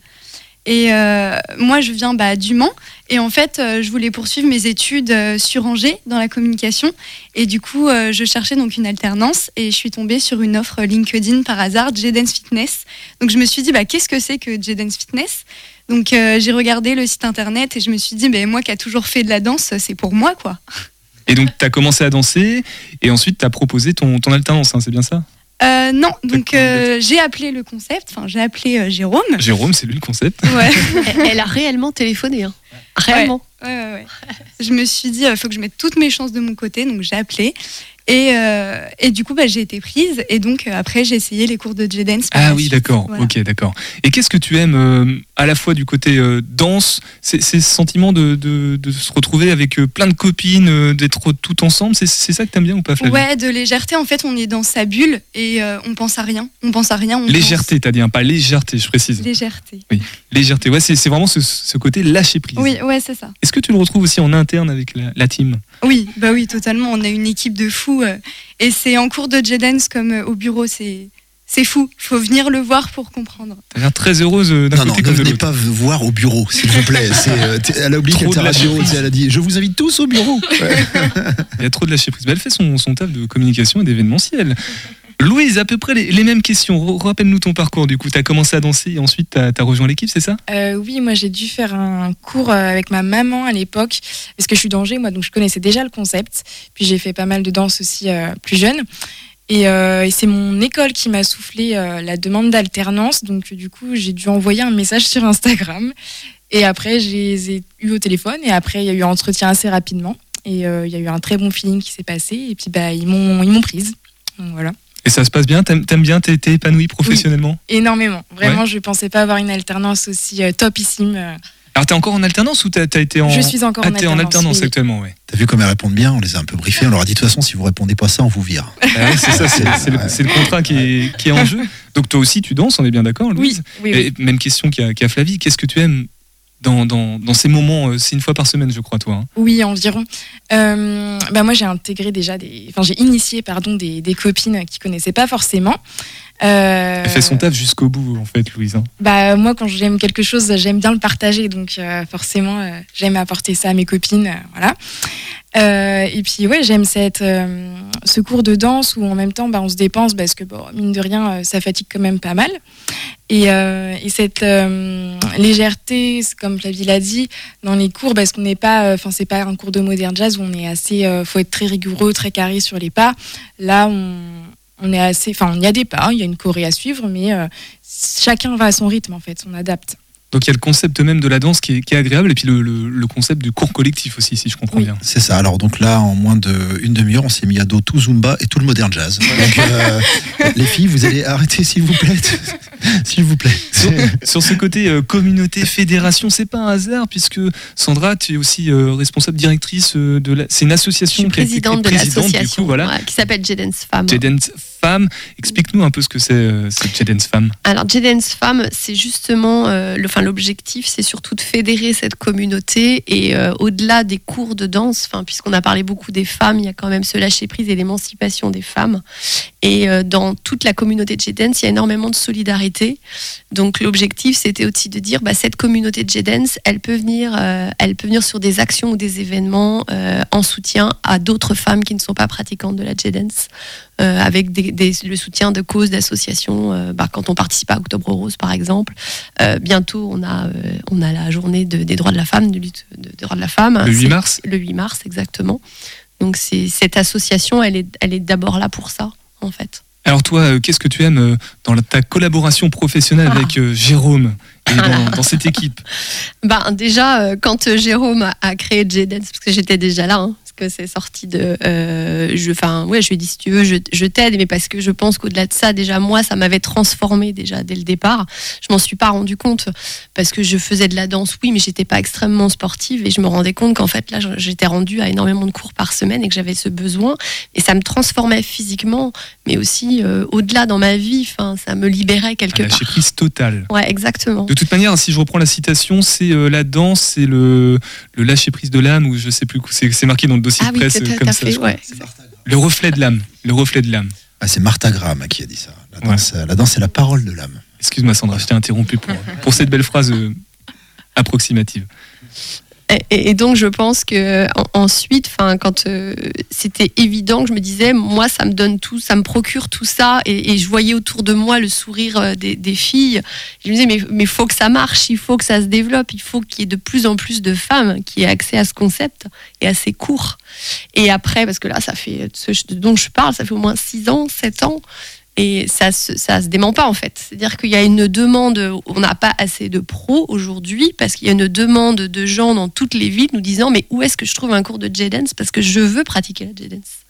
Et euh, moi, je viens bah, du Mans. Et en fait, euh, je voulais poursuivre mes études euh, sur Angers dans la communication. Et du coup, je cherchais donc une alternance. Et je suis tombée sur une offre LinkedIn par hasard, J-Dance Fitness. Donc je me suis dit, bah, qu'est-ce que c'est que J-Dance Fitness? Donc j'ai regardé le site internet et je me suis dit, bah, moi qui a toujours fait de la danse, c'est pour moi, quoi. Et donc tu as commencé à danser et ensuite tu as proposé ton, ton alternance, hein, c'est bien ça? Euh, non, donc euh, j'ai appelé le concept, enfin j'ai appelé euh, Jérôme. Jérôme, c'est lui le concept. Ouais. Elle, elle a réellement téléphoné. Hein. Réellement. Ouais, ouais, ouais. Je me suis dit, il faut que je mette toutes mes chances de mon côté, donc j'ai appelé. Et, euh, et du coup, bah, j'ai été prise. Et donc, euh, après, j'ai essayé les cours de J-Dance. Ah oui, d'accord. Voilà. Ok, d'accord. Et qu'est-ce que tu aimes euh, à la fois du côté euh, danse, c'est ce sentiment de, de- de se retrouver avec plein de copines, d'être tout ensemble, c'est ça que t'aimes bien ou pas, Flavie? Ouais, de légèreté. En fait, on est dans sa bulle et on pense à rien. On pense à rien. On Légèreté, t'as dit, hein, pas légèreté, je précise. Légèreté. Légèreté, ouais, c'est c'est vraiment ce, ce côté lâcher prise. Oui, ouais, c'est ça. Est-ce que tu le retrouves aussi en interne avec la, la team? Oui, bah oui, totalement. On a une équipe de fous. Euh, et c'est en cours de J-Dance comme euh, au bureau. C'est. C'est fou, faut venir le voir pour comprendre. T'as l'air très heureuse euh, d'un Non, non, côté ne comme de venez pas voir au bureau, s'il vous plaît. C'est, euh, elle a oublié qu'elle la sais, elle a dit Je vous invite tous au bureau. Il y a trop de lâcher prise. Mais elle fait son, son taf de communication et d'événementiel. Louise, à peu près les, mêmes questions. Rappelle-nous ton parcours. Du coup, tu as commencé à danser et ensuite tu as, rejoint l'équipe, c'est ça? Euh, oui, moi j'ai dû faire un cours euh, avec ma maman à l'époque, parce que je suis d'Angers, moi, donc je connaissais déjà le concept. Puis j'ai fait pas mal de danse aussi euh, plus jeune. Et, c'est mon école qui m'a soufflé la demande d'alternance. Donc du coup, j'ai dû envoyer un message sur Instagram. Et après, je les ai eu au téléphone. Et après, il y a eu un entretien assez rapidement. Et il y a eu un très bon feeling qui s'est passé. Et puis, bah, ils m'ont prise. Voilà. Et ça se passe bien? T'aimes bien? T'es épanoui professionnellement? Énormément. Vraiment, je pensais pas avoir une alternance aussi euh, topissime. euh. Alors, t'es encore en alternance ou t'as as été en. Je suis encore Ah, en t'es en alternance. alternance oui, oui. actuellement, ouais. T'as vu comme elles répondent bien? On les a un peu briefés. On leur a dit de toute façon, si vous répondez pas ça, on vous vire. Ah ouais, c'est ça, c'est le, c'est le contrat qui est, qui est en jeu. Donc, toi aussi, tu danses, on est bien d'accord, Louise? Oui, oui, oui. Et même question qu'à qu'à Flavie, qu'est-ce que tu aimes dans, dans, dans ces moments euh, C'est une fois par semaine, je crois, toi. hein. Oui, environ. Euh, bah moi, j'ai intégré déjà des. Enfin, j'ai initié, pardon, des, des copines qui connaissaient pas forcément. Euh, Elle fait son taf jusqu'au bout, en fait, Louise. hein. Bah, moi, quand j'aime quelque chose, j'aime bien le partager. Donc, euh, forcément, euh, j'aime apporter ça à mes copines. voilà. Euh, et puis, ouais, j'aime cette, euh, ce cours de danse où en même temps, bah, on se dépense parce que, bon, mine de rien, euh, ça fatigue quand même pas mal. Et, euh, et cette légèreté, comme Flavie l'a dit, dans les cours, parce qu'on n'est pas, enfin, c'est pas un cours de modern jazz où on est assez, faut être très rigoureux, très carré sur les pas. Là, on, on est assez, enfin, il y a des pas, il y a une choré à suivre, mais chacun va à son rythme en fait, on adapte. Donc, il y a le concept même de la danse qui est, qui est agréable, et puis le, le- le concept du cours collectif aussi, si je comprends Oui. bien. C'est ça. Alors donc là, en moins d'une demi-heure, on s'est mis à dos tout Zumba et tout le modern jazz. Donc euh, les filles, vous allez arrêter s'il vous plaît, s'il vous plaît. Sur, sur ce côté euh, communauté, fédération, c'est pas un hasard, puisque Sandra, tu es aussi euh, responsable directrice de la. C'est une Je association suis qui est- qui est présidente de l'association coup, voilà. ouais, qui s'appelle Jedens Femmes. Jedens Explique-nous un peu ce que c'est, euh, cette Jedens Femmes. Alors, Jedens Femmes, c'est justement, euh, l'objectif, c'est surtout de fédérer cette communauté et euh, au-delà des cours de danse, puisqu'on a parlé beaucoup des femmes, il y a quand même ce lâcher prise et l'émancipation des femmes. Et euh, dans toute la communauté de Jedens, il y a énormément de solidarité. Donc, l'objectif, c'était aussi de dire, bah, cette communauté de Jedens, elle peut venir, euh, elle peut venir sur des actions ou des événements euh, en soutien à d'autres femmes qui ne sont pas pratiquantes de la Jedens euh, avec des- des- le soutien de causes, d'associations. bah, quand on participe à Octobre Rose, par exemple, bientôt on a, on a la journée de- des droits de la femme, de lutte de- des droits de la femme. Le 8 C'est- mars? Le 8 mars, exactement. Donc cette association, elle est, elle est d'abord là pour ça, en fait. Alors, toi, euh, qu'est-ce que tu aimes euh, dans ta collaboration professionnelle Ah. avec euh, Jérôme et dans, dans cette équipe? Ben, déjà, quand Jérôme a, créé J-Dance, parce que j'étais déjà là, hein, que c'est sorti de. euh, je, enfin, ouais, je lui ai dit si tu veux, je, je t'aide, mais parce que je pense qu'au-delà de ça, déjà, moi, ça m'avait transformé déjà dès le départ. Je m'en suis pas rendu compte parce que je faisais de la danse, oui, mais j'étais pas extrêmement sportive et je me rendais compte qu'en fait, là, j'étais rendue à énormément de cours par semaine et que j'avais ce besoin. Et ça me transformait physiquement, mais aussi euh, au-delà dans ma vie, enfin, ça me libérait quelque à part. lâcher prise totale Ouais, exactement. De toute manière, si je reprends la citation, c'est euh, la danse, c'est le, le lâcher prise de l'âme, ou je sais plus, c'est c'est marqué dans dossier Ah de oui, presse tout à comme à ça. fait, je crois. ouais. Le reflet de l'âme. Le reflet de l'âme. Ah, c'est Martha Graham qui a dit ça. La danse, euh, la danse, c'est la parole de l'âme. Excuse-moi Sandra, je t'ai interrompu pour, pour cette belle phrase euh, approximative. Et, donc je pense que en- ensuite, enfin quand euh, c'était évident que je me disais, moi ça me donne tout, ça me procure tout ça, et, je voyais autour de moi le sourire euh, des, des filles. Je me disais mais mais faut que ça marche, il faut que ça se développe, il faut qu'il y ait de plus en plus de femmes qui aient accès à ce concept et à ces cours. Et après, parce que là ça fait ce dont je parle, ça fait au moins 6 ans, 7 ans. Et ça se, ça se dément pas en fait. C'est-à-dire qu'il y a une demande, on n'a pas assez de pros aujourd'hui parce qu'il y a une demande de gens dans toutes les villes nous disant mais où est-ce que je trouve un cours de J-Dance? Parce que je veux pratiquer la J-Dance.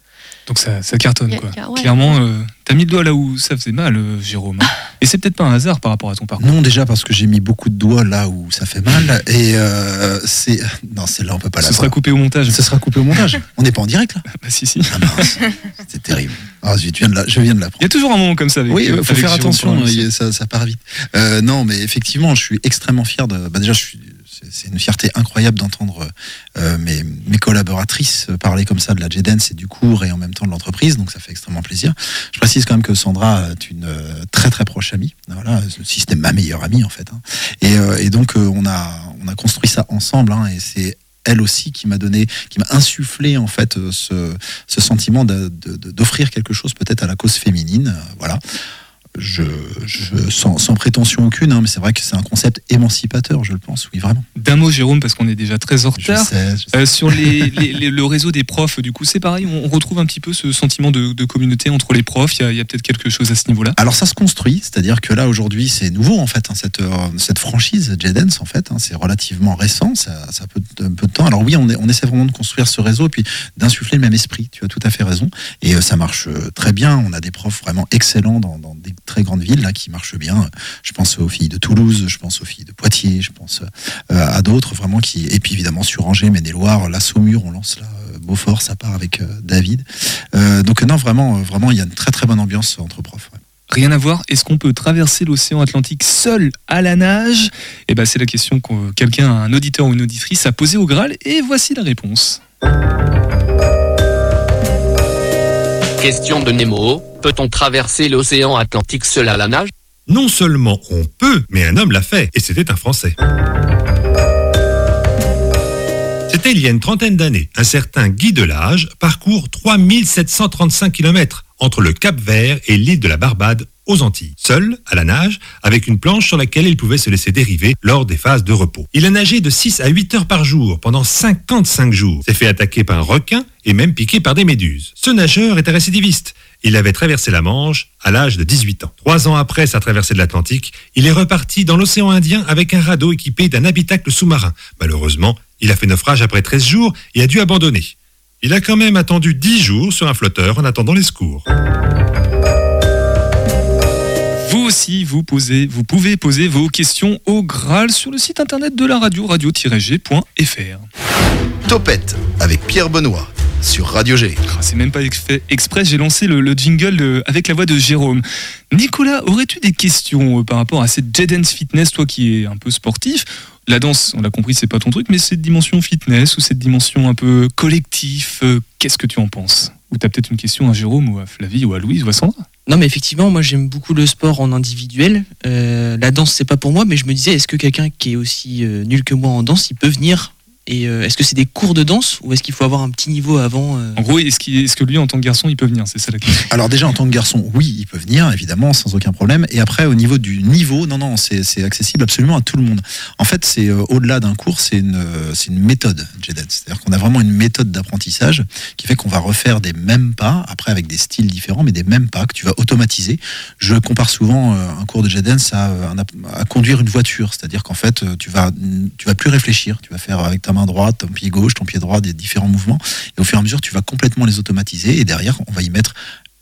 Donc ça, ça cartonne Y a- quoi. y a- ouais. Clairement, euh, t'as mis le doigt là où ça faisait mal, euh, Jérôme. hein. Et c'est peut-être pas un hasard par rapport à ton parcours. Non, déjà parce que j'ai mis beaucoup de doigts là où ça fait mal. Et euh, c'est. Non, celle-là, on peut pas la Ce sera coupé au montage. Ce sera coupé au montage. On n'est pas en direct là Bah, si, si. Ah c'est terrible. Ah, je viens de la, je viens de. Il y a toujours un moment comme ça avec Oui, il faut faire attention, ça, ça part vite. Euh, non, mais effectivement, je suis extrêmement fier de. Bah déjà, je suis. C'est- une fierté incroyable d'entendre euh, mes, collaboratrices parler comme ça de la J-Dance et du cours et en même temps de l'entreprise, donc ça fait extrêmement plaisir. Je précise quand même que Sandra est une euh, très très proche amie. Voilà, si c'était ma meilleure amie en fait. hein. Et, euh, et donc on a on a construit ça ensemble hein, et c'est elle aussi qui m'a donné, qui m'a insufflé en fait ce, ce sentiment d'offrir quelque chose peut-être à la cause féminine. Voilà. Je, je- sans, sans prétention aucune, hein, mais c'est vrai que c'est un concept émancipateur, je le pense, oui, vraiment. D'un mot, Jérôme, parce qu'on est déjà très en Je retard. sais, je sais. Euh, sur les, les- les- le réseau des profs, du coup, c'est pareil, on, on retrouve un petit peu ce sentiment de, de communauté entre les profs. Il y a, peut-être quelque chose à ce niveau-là? Alors ça se construit, c'est-à-dire que là aujourd'hui c'est nouveau en fait, hein, cette, euh, cette franchise Jedens en fait, hein, c'est relativement récent, ça, ça a peu de, peu de temps. Alors oui, on, est- on essaie vraiment de construire ce réseau puis d'insuffler le même esprit, tu as tout à fait raison. Et euh, ça marche très bien, on a des profs vraiment excellents dans, dans des très grandes villes là qui marchent bien. Je pense aux filles de Toulouse, je pense aux filles de Poitiers, je pense euh, à d'autres vraiment qui... Et puis évidemment sur Angers, Maine-et-Loire, la Saumur, on lance là, euh, Beaufort, ça part avec euh, David. Euh, donc non, vraiment, euh, vraiment, il y a une très très bonne ambiance entre profs. ouais. Rien à voir. Est-ce qu'on peut traverser l'océan Atlantique seul à la nage? Eh ben, c'est la question que quelqu'un, un auditeur ou une auditrice, a posée au Graal. Et voici la réponse. Question de Nemo. Peut-on traverser l'océan Atlantique seul à la nage? Non seulement on peut, mais un homme l'a fait, et c'était un Français. C'était il y a une trentaine d'années. Un certain Guy Delage parcourt 3735 km entre le Cap Vert et l'île de la Barbade aux Antilles. Seul, à la nage, avec une planche sur laquelle il pouvait se laisser dériver lors des phases de repos. Il a nagé de 6 à 8 heures par jour pendant 55 jours. S'est fait attaquer par un requin et même piqué par des méduses. Ce nageur était récidiviste. Il avait traversé la Manche à l'âge de 18 ans. Trois ans après sa traversée de l'Atlantique, il est reparti dans l'océan Indien avec un radeau équipé d'un habitacle sous-marin. Malheureusement, il a fait naufrage après 13 jours et a dû abandonner. Il a quand même attendu 10 jours sur un flotteur en attendant les secours. Aussi, vous, posez, vous pouvez poser vos questions au Graal sur le site internet de la radio, radio-g.fr. Topette avec Pierre Benoît sur Radio G. Ah, C'est même pas fait exprès, j'ai lancé le, le jingle de- avec la voix de Jérôme. Nicolas, aurais-tu des questions euh, par rapport à cette J Dance Fitness, toi qui es un peu sportif? La danse, on l'a compris, c'est pas ton truc, mais cette dimension fitness ou cette dimension un peu collectif, euh, qu'est-ce que tu en penses? Ou t'as peut-être une question à Jérôme ou à Flavie ou à Louise ou à Sandra? Non, mais effectivement, moi j'aime beaucoup le sport en individuel. Euh, la danse, c'est pas pour moi, mais je me disais, est-ce que quelqu'un qui est aussi euh, nul que moi en danse, il peut venir Et euh, est-ce que c'est des cours de danse ou est-ce qu'il faut avoir un petit niveau avant euh En gros, est-ce que lui, en tant que garçon, il peut venir? C'est ça la question. Alors déjà en tant que garçon, oui, il peut venir, évidemment, sans aucun problème. Et après, au niveau du niveau, non, non, c'est c'est accessible absolument à tout le monde. En fait, c'est euh, au-delà d'un cours, c'est une, euh, c'est une méthode, JDED. C'est-à-dire qu'on a vraiment une méthode d'apprentissage qui fait qu'on va refaire des mêmes pas, après avec des styles différents, mais des mêmes pas que tu vas automatiser. Je compare souvent euh, un cours de JDED à, à conduire une voiture. C'est-à-dire qu'en fait, tu vas, tu vas plus réfléchir. Tu vas faire avec ta main droite, ton pied gauche, ton pied droit, des différents mouvements. Et au fur et à mesure, tu vas complètement les automatiser. Et derrière, on va y mettre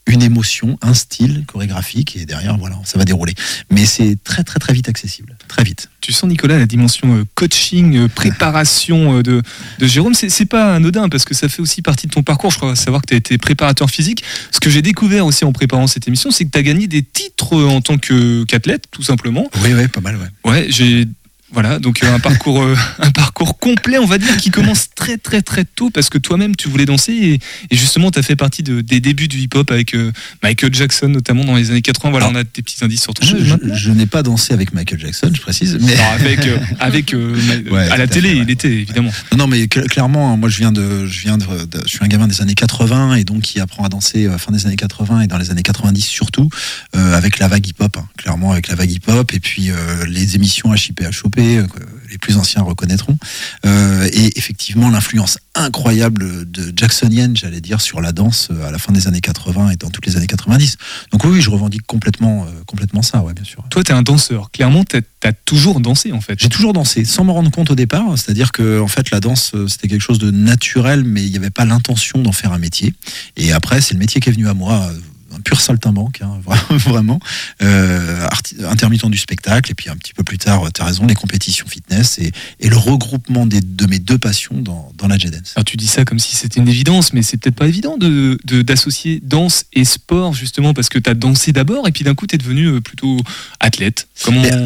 une émotion, un style chorégraphique, et derrière, voilà, ça va dérouler. Mais c'est très, très, très vite accessible. Très vite. Tu sens, Nicolas, la dimension euh, coaching, euh, préparation euh, de, de Jérôme. C'est pas anodin parce que ça fait aussi partie de ton parcours. Je crois savoir que tu as été préparateur physique. Ce que j'ai découvert aussi en préparant cette émission, c'est que tu as gagné des titres en tant que- qu'athlète, tout simplement. Oui, oui, pas mal, ouais. Ouais, j'ai. Voilà, donc euh, un parcours, euh, un parcours complet, on va dire, qui commence très très très tôt parce que toi-même tu voulais danser et, et justement tu as fait partie de- des débuts du hip-hop avec euh, Michael Jackson notamment dans les années 80. Voilà, on a des petits indices sur ton Je, je- n'ai pas dansé avec Michael Jackson, je précise. Mais... Non, avec, euh, avec euh, Ouais, à la à télé, fait, ouais. il était évidemment. Non, non, mais cl- clairement, hein, moi je viens de, je viens de, de- je suis un gamin des années 80 et donc qui apprend à danser euh, fin des années 80 et dans les années 90 surtout euh, avec la vague hip-hop, hein, clairement avec la vague hip-hop et puis les émissions HIP-HOP, euh, que les plus anciens reconnaîtront Euh, et effectivement l'influence incroyable de jacksonienne, j'allais dire, sur la danse euh, à la fin des années 80 et dans toutes les années 90. Donc oui, je revendique complètement, euh, complètement ça, ouais, bien sûr. Toi, tu es un danseur. Clairement, tu as toujours dansé en fait. J'ai toujours dansé, sans me rendre compte au départ. C'est-à-dire que, en fait, la danse, euh, c'était quelque chose de naturel, mais il n'y avait pas l'intention d'en faire un métier. Et après, c'est le métier qui est venu à moi. Un pur saltimbanque, hein, vra- vraiment, euh, intermittent du spectacle, et puis un petit peu plus tard, tu as raison, les compétitions fitness et, et le regroupement des, de mes deux passions dans, dans la J-Dance. Alors tu dis ça comme si c'était une évidence, mais c'est peut-être pas évident de de- d'associer danse et sport justement parce que tu as dansé d'abord et puis d'un coup tu es devenu euh, plutôt athlète.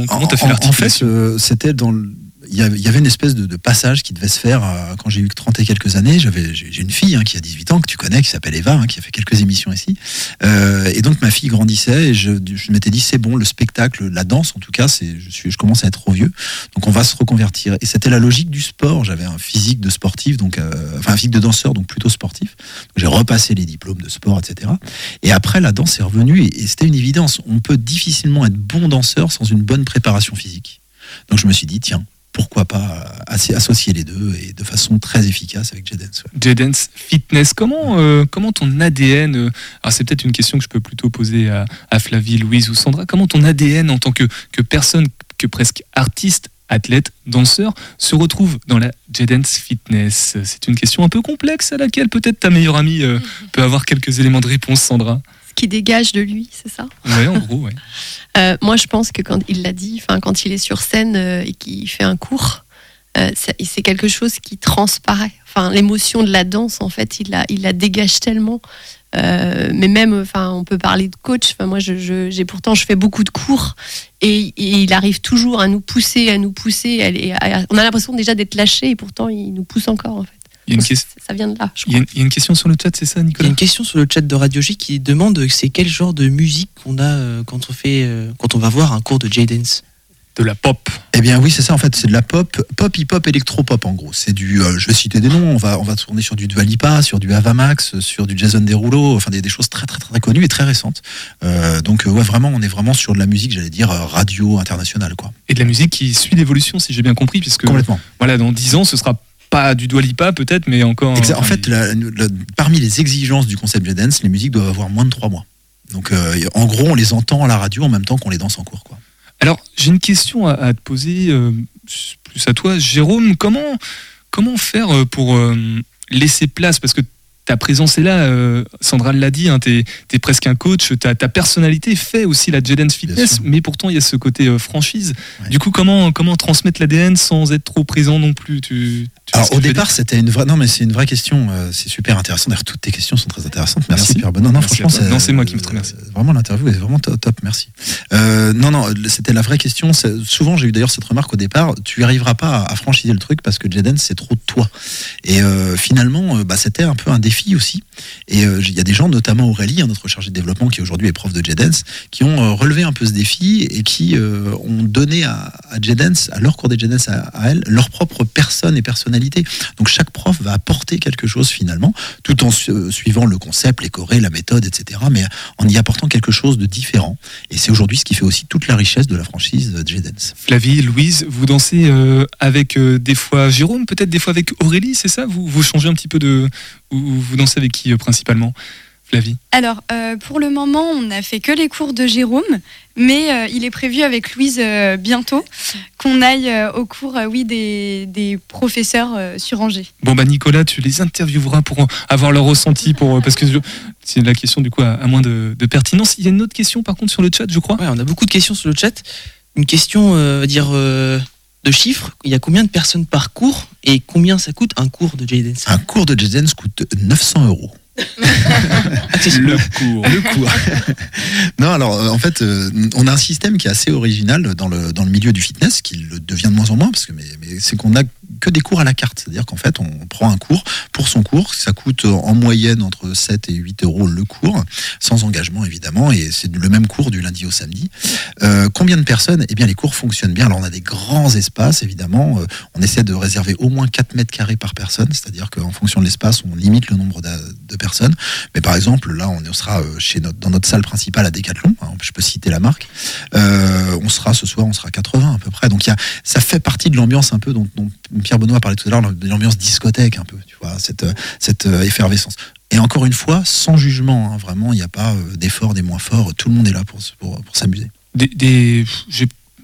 Comment t'as fait En l'articulation fait, euh, c'était dans le- il y avait- une espèce de, passage qui devait se faire euh, quand j'ai eu que 30 et quelques années. J'avais, j'ai une fille hein, qui a 18 ans, que tu connais, qui s'appelle Eva, hein, qui a fait quelques émissions ici. Euh, et donc ma fille grandissait et je, m'étais dit c'est bon, le spectacle, la danse en tout cas, c'est, je, suis, je commence à être trop vieux, donc on va se reconvertir. Et c'était la logique du sport. J'avais un physique de sportif, donc euh, enfin un physique de danseur, donc plutôt sportif. J'ai repassé les diplômes de sport, etc. Et après la danse est revenue et c'était une évidence. On peut difficilement être bon danseur sans une bonne préparation physique. Donc je me suis dit tiens. Pourquoi pas associer les deux et de façon très efficace avec J-Dance. ouais. J-Dance Fitness, comment, euh, comment ton ADN, euh, alors c'est peut-être une question que je peux plutôt poser à, à Flavie, Louise ou Sandra, comment ton ADN en tant que, que personne, que presque artiste, athlète, danseur, se retrouve dans la J-Dance Fitness? C'est une question un peu complexe à laquelle peut-être ta meilleure amie euh, peut avoir quelques éléments de réponse, Sandra. Qui dégage de lui, c'est ça Ouais, en gros, ouais. Euh, moi, je pense que quand il l'a dit, quand il est sur scène euh, et qu'il fait un cours, euh, c'est quelque chose qui transparaît. Enfin, l'émotion de la danse, en fait, il la, il la dégage tellement. Mais même, enfin, on peut parler de coach. Enfin, moi, je, pourtant, je fais beaucoup de cours et, et il arrive toujours à nous pousser, à nous pousser. À- on a l'impression déjà d'être lâché et pourtant, il nous pousse encore. En fait, Il y a une, Donc, ques- ça vient de là. Je il y a une- il y a une question sur le chat, c'est ça, Il y a Nicolas une question sur le chat de Radio J qui demande c'est quel genre de musique qu'on a euh, quand on fait euh, quand on va voir un cours de J-Dance. De la pop. Eh bien oui, c'est ça en fait, c'est de la pop, pop, hip-hop, électro-pop en gros. C'est du, euh, je vais citer des noms, on va, on va tourner sur du Dua Lipa, sur du Avamax, sur du Jason Derulo, enfin des, des choses très très très connues et très récentes. Euh, donc ouais, vraiment, on est vraiment sur de la musique, j'allais dire radio internationale quoi. Et de la musique qui suit l'évolution, si j'ai bien compris, puisque Complètement. voilà, dans 10 ans, ce sera pas du Dua Lipa peut-être, mais encore. En enfin, fait, la- la- parmi les exigences du concept J-Dance, les musiques doivent avoir moins de trois mois. Donc euh, en gros, on les entend à la radio en même temps qu'on les danse en cours quoi. Alors, j'ai une question à, à te poser, euh, plus à toi, Jérôme. Comment, comment faire euh, pour euh, laisser place? Parce que ta présence est là, Sandra l'a dit, hein, tu es, presque un coach, ta, ta personnalité fait aussi la J-Dance Fitness, mais pourtant il y a ce côté franchise. Ouais. Du coup, comment, comment transmettre l'ADN sans être trop présent non plus? Tu, Alors au départ, c'était une vraie. Non, mais c'est une vraie question. euh, c'est super intéressant. D'ailleurs, toutes tes questions sont très intéressantes. Merci. Pierre. Non, non, franchement, toi. Non, c'est moi qui me remercie. euh, Vraiment, l'interview est vraiment top. merci. Euh, non, non, c'était la vraie question. c'est- Souvent, j'ai eu d'ailleurs cette remarque au départ. Tu arriveras pas à, franchiser le truc parce que J-Dance, c'est trop de toi. Et euh, finalement, bah, c'était un peu un défi aussi. Et euh, il y a des gens, notamment Aurélie, hein, notre chargée de développement, qui aujourd'hui est prof de J-Dance, qui ont relevé un peu ce défi et qui ont donné à, à J-Dance, à leur cours de J-Dance, à, à elle, leur propre personne et personnalité. Donc chaque prof va apporter quelque chose finalement, tout en euh, suivant le concept, les chorés, la méthode, etc. Mais en y apportant quelque chose de différent. Et c'est aujourd'hui ce qui fait aussi toute la richesse de la franchise J-Dance. Flavie, Louise, vous dansez euh, avec euh, des fois Jérôme, peut-être des fois avec Aurélie, c'est ça? Vous, vous changez un petit peu de. Ou vous dansez avec qui principalement? Flavie Alors, euh, pour le moment, on n'a fait que les cours de Jérôme, mais euh, il est prévu avec Louise euh, bientôt qu'on aille euh, au cours, euh, oui, des, des professeurs euh, sur Angers. Bon bah Nicolas, tu les intervieweras pour avoir leur ressenti pour euh, parce que je- c'est la question du coup à, à moins de, de pertinence. Il y a une autre question par contre sur le chat, je crois. Ouais, on a beaucoup de questions sur le chat. Une question, euh, on va dire euh, de chiffres. Il y a combien de personnes par cours et combien ça coûte un cours de J-Dance Un cours de J-Dance coûte 900 euros. Le cours. Le cours. non, alors euh, en fait, euh, on a un système qui est assez original dans le, dans le milieu du fitness, qui le devient de moins en moins, parce que mais, mais c'est qu'on a que des cours à la carte. C'est-à-dire qu'en fait, on prend un cours pour son cours. Ça coûte euh, en moyenne entre 7 et 8 euros le cours, sans engagement évidemment, et c'est le même cours du lundi au samedi. Euh, combien de personnes? Eh bien, les cours fonctionnent bien. Alors, on a des grands espaces, évidemment. Euh, on essaie de réserver au moins 4 mètres carrés par personne, c'est-à-dire qu'en fonction de l'espace, on limite le nombre de personnes. Mais par exemple, là, on sera chez notre, dans notre salle principale à Decathlon. hein, je peux citer la marque. On sera ce soir, on sera 80 à peu près. Donc, y a, ça fait partie de l'ambiance un peu dont Pierre Benoît parlait tout à l'heure, de l'ambiance discothèque un peu, tu vois, cette, cette euh, effervescence. Et encore une fois, sans jugement, hein, vraiment, il n'y a pas euh, des forts, des moins forts. Tout le monde est là pour, pour, pour s'amuser. Des, des-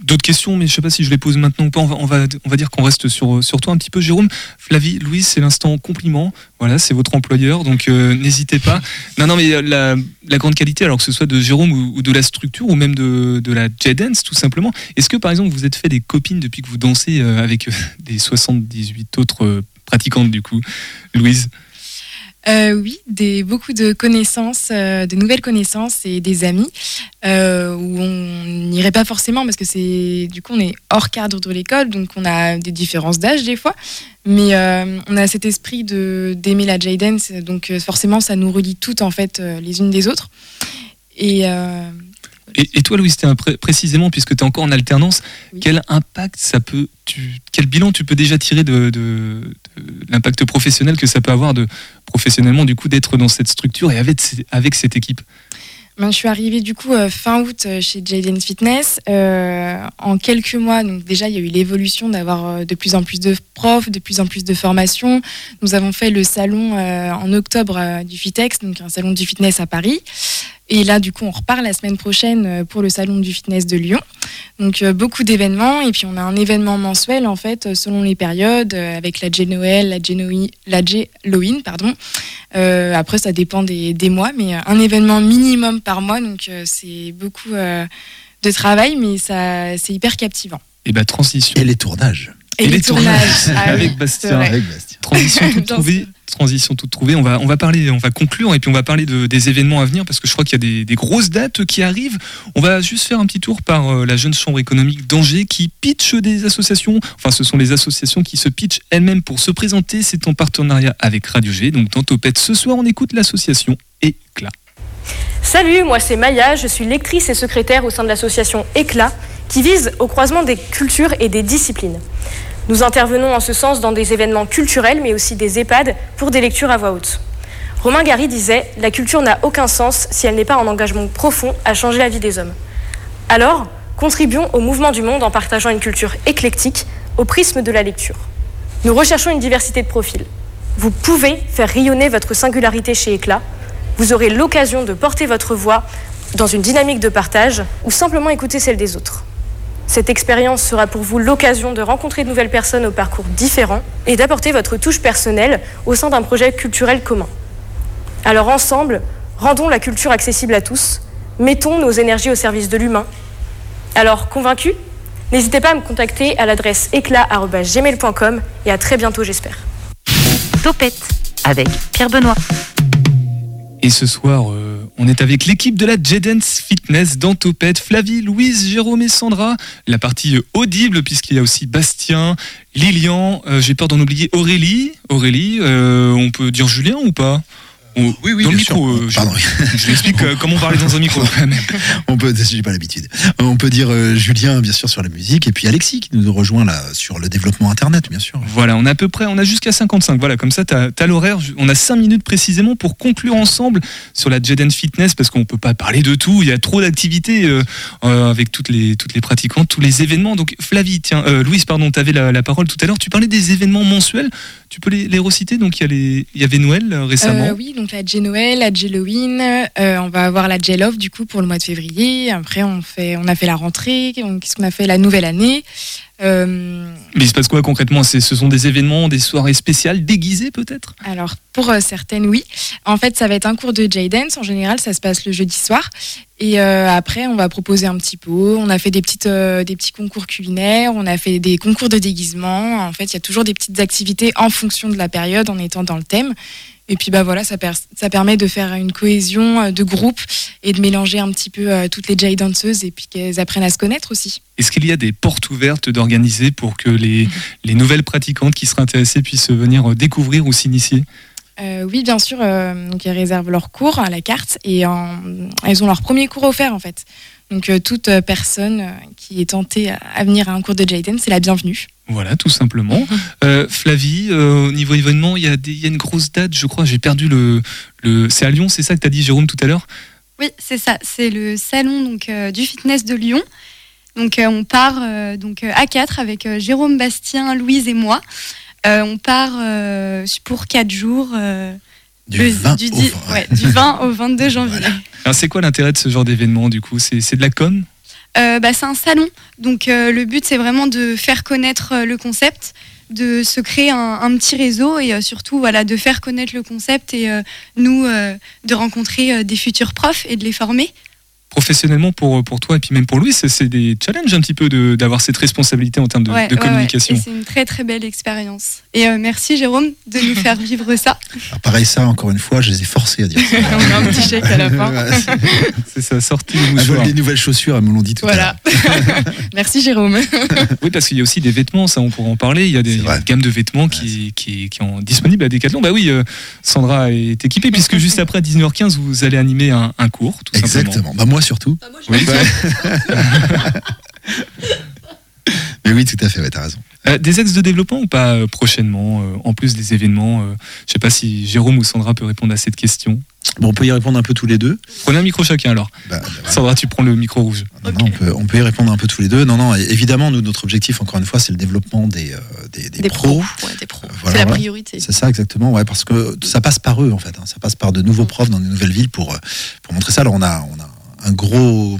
d'autres questions, mais je sais pas si je les pose maintenant ou pas. On va, on va, dire qu'on reste sur, sur toi un petit peu, Jérôme. Flavie, Louise, c'est l'instant compliment. Voilà, c'est votre employeur, donc euh, n'hésitez pas. Non, non, mais euh, la, grande qualité, alors que ce soit de Jérôme ou, de la structure ou même de, de la J-Dance, tout simplement. Est-ce que par exemple vous êtes fait des copines depuis que vous dansez euh, avec des 78 autres pratiquantes du coup, Louise? Euh, oui, des, beaucoup de connaissances, euh, de nouvelles connaissances et des amis euh, où on n'irait pas forcément parce que c'est du coup on est hors cadre de l'école, donc on a des différences d'âge des fois, mais on a cet esprit de d'aimer la J-Dance, donc forcément ça nous relie toutes en fait les unes des autres. Et Et, et toi, Louis, pré- précisément, puisque tu es encore en alternance, Oui. quel impact ça peut. Tu, quel bilan tu peux déjà tirer de l'impact professionnel que ça peut avoir professionnellement, du coup, d'être dans cette structure et avec, avec cette équipe? Ben, je suis arrivée du coup euh, fin août euh, chez Jaden Fitness. Euh, en quelques mois, donc déjà il y a eu l'évolution d'avoir de plus en plus de profs, de plus en plus de formations. Nous avons fait le salon en octobre du Fitex, donc un salon du fitness à Paris. Et là, du coup, on repart la semaine prochaine euh, pour le salon du fitness de Lyon. Donc euh, beaucoup d'événements et puis on a un événement mensuel en fait euh, selon les périodes avec la J Noël, la J la Halloween, pardon. Euh, après, ça dépend des, des mois, mais un événement minimum par mois, donc euh, c'est beaucoup euh, de travail, mais ça, c'est hyper captivant. Et bah, transition. Et les tournages. Et, les tournages, ah avec Bastien. Avec Bastien. Transition toute trouvée. Transition toute trouvée. On va, on va parler, on va conclure et puis on va parler de, des événements à venir parce que je crois qu'il y a des, des grosses dates qui arrivent. On va juste faire un petit tour par euh, la jeune chambre économique d'Angers qui pitch des associations. Enfin, ce sont les associations qui se pitchent elles-mêmes pour se présenter. C'est en partenariat avec Radio G. Donc, dans Topette, ce soir, on écoute l'association Éclat. Salut, moi c'est Maya, je suis lectrice et secrétaire au sein de l'association Éclat, qui vise au croisement des cultures et des disciplines. Nous intervenons en ce sens dans des événements culturels, mais aussi des EHPAD pour des lectures à voix haute. Romain Gary disait La culture n'a aucun sens si elle n'est pas un engagement profond à changer la vie des hommes. Alors, contribuons au mouvement du monde en partageant une culture éclectique au prisme de la lecture. Nous recherchons une diversité de profils. Vous pouvez faire rayonner votre singularité chez Éclat. Vous aurez l'occasion de porter votre voix dans une dynamique de partage ou simplement écouter celle des autres. Cette expérience sera pour vous l'occasion de rencontrer de nouvelles personnes au parcours différents et d'apporter votre touche personnelle au sein d'un projet culturel commun. Alors ensemble, rendons la culture accessible à tous, mettons nos énergies au service de l'humain. Alors, convaincu N'hésitez pas à me contacter à l'adresse éclat.gmail.com et à très bientôt j'espère. Topette avec Pierre Benoît. Et ce soir, euh, on est avec l'équipe de la Jedens Fitness dans Topette. Flavie, Louise, Jérôme et Sandra. La partie euh, audible, puisqu'il y a aussi Bastien, Lilian. euh, J'ai peur d'en oublier Aurélie. Aurélie, euh, on peut dire Julien ou pas? Oui, oui, dans le micro. euh, je- Pardon. je l'explique euh, comment parler dans un micro. On peut, j'ai pas l'habitude. On peut dire euh, Julien, bien sûr, sur la musique, et puis Alexis qui nous rejoint là sur le développement Internet, bien sûr. Voilà, on a à peu près, on a jusqu'à 55. Voilà, comme ça, tu as, l'horaire. On a 5 minutes précisément pour conclure ensemble sur la Jeden Fitness parce qu'on peut pas parler de tout. Il y a trop d'activités euh, euh, avec toutes les, toutes les pratiquantes, tous les événements. Donc, Flavie, tiens, euh, Louise, pardon, tu avais la, la parole tout à l'heure. Tu parlais des événements mensuels. Tu peux les, les reciter? Donc, il y, a les, il y avait Noël euh, récemment. Euh, oui, donc la J Noël, la J Halloween, euh, on va avoir la J Love du coup pour le mois de février. Après, on fait, on a fait la rentrée. Qu'est-ce qu'on a fait? La nouvelle année Euh, Mais il se passe quoi concrètement? Ce sont des événements, des soirées spéciales déguisées peut-être? Alors, pour euh, certaines, oui. En fait, ça va être un cours de J-Dance. En général, ça se passe le jeudi soir. Et euh, après, on va proposer un petit pot. On a fait des, petites, euh, des petits concours culinaires. On a fait des concours de déguisement. En fait, il y a toujours des petites activités en fonction de la période, en étant dans le thème. Et puis, bah voilà, ça, per- ça permet de faire une cohésion euh, de groupe et de mélanger un petit peu euh, toutes les J-danseuses et puis qu'elles apprennent à se connaître aussi. Est-ce qu'il y a des portes ouvertes d'organiser pour que les, les nouvelles pratiquantes qui seraient intéressées puissent venir euh, découvrir ou s'initier? Euh, oui, bien sûr. euh, donc elles réservent leur cours à la carte et en- elles ont leur premier cours offert en fait. Donc euh, toute euh, personne euh, qui est tentée à, venir à un cours de Jaden, c'est la bienvenue. Voilà, tout simplement. Euh, Flavie, euh, au niveau événement, il y, a des- il y a une grosse date, je crois. J'ai perdu le. le c'est à Lyon, c'est ça que tu as dit, Jérôme, tout à l'heure? Oui, c'est ça. C'est le salon donc, euh, du fitness de Lyon. Donc, euh, on part euh, donc, à 4 avec euh, Jérôme, Bastien, Louise et moi. Euh, on part euh, pour 4 jours. Du le- 20 du, au dix- 20. ouais, du 20 au 22 janvier. Alors, c'est quoi l'intérêt de ce genre d'événement, du coup? C'est c'est de la com? Euh, bah, c'est un salon. Donc euh, le but, c'est vraiment de faire connaître euh, le concept, de se créer un, un petit réseau et euh, surtout voilà, de faire connaître le concept et euh, nous, euh, de rencontrer euh, des futurs profs et de les former professionnellement pour, pour toi et puis même pour Louis, c'est- c'est des challenges un petit peu de- d'avoir cette responsabilité en termes de, Ouais, de ouais, ouais. communication. C'est une très très belle expérience. Et euh, merci Jérôme de nous faire vivre ça. Alors, pareil, ça, encore une fois, je les ai forcés à dire ça. On a un petit chèque à la fin. C'est- ça, sortie du Elles mouchoir. veulent des nouvelles chaussures, elles me l'ont dit tout Voilà. à l'heure. Merci Jérôme. Oui, parce qu'il y a aussi des vêtements, ça on pourra en parler. Il y a des C'est il y a vrai. une gamme de vêtements qui, qui, qui sont disponibles à Decathlon. Bah oui, euh, Sandra est équipée puisque juste après à 19h15, vous allez animer un, un cours, tout simplement. Exactement. Bah, moi surtout. Oui. Mais oui, tout à fait, ouais, t'as raison. Euh, des axes de développement ou pas euh, prochainement, euh, en plus des événements euh, Je sais pas si Jérôme ou Sandra peut répondre à cette question. Bon, on peut y répondre un peu tous les deux. Prenez un micro chacun alors. Bah, bah, voilà. Sandra, tu prends le micro rouge. Non, non, on, peut, on peut y répondre un peu tous les deux. Non, non, évidemment, nous, notre objectif, encore une fois, c'est le développement des, euh, des, des Des pros. pros. Ouais, des pros. Voilà, c'est la priorité. C'est ça, exactement, ouais, parce que ça passe par eux, en fait. hein. ça passe par de nouveaux profs dans de nouvelles villes pour, pour montrer ça. Alors, on a, on a un gros,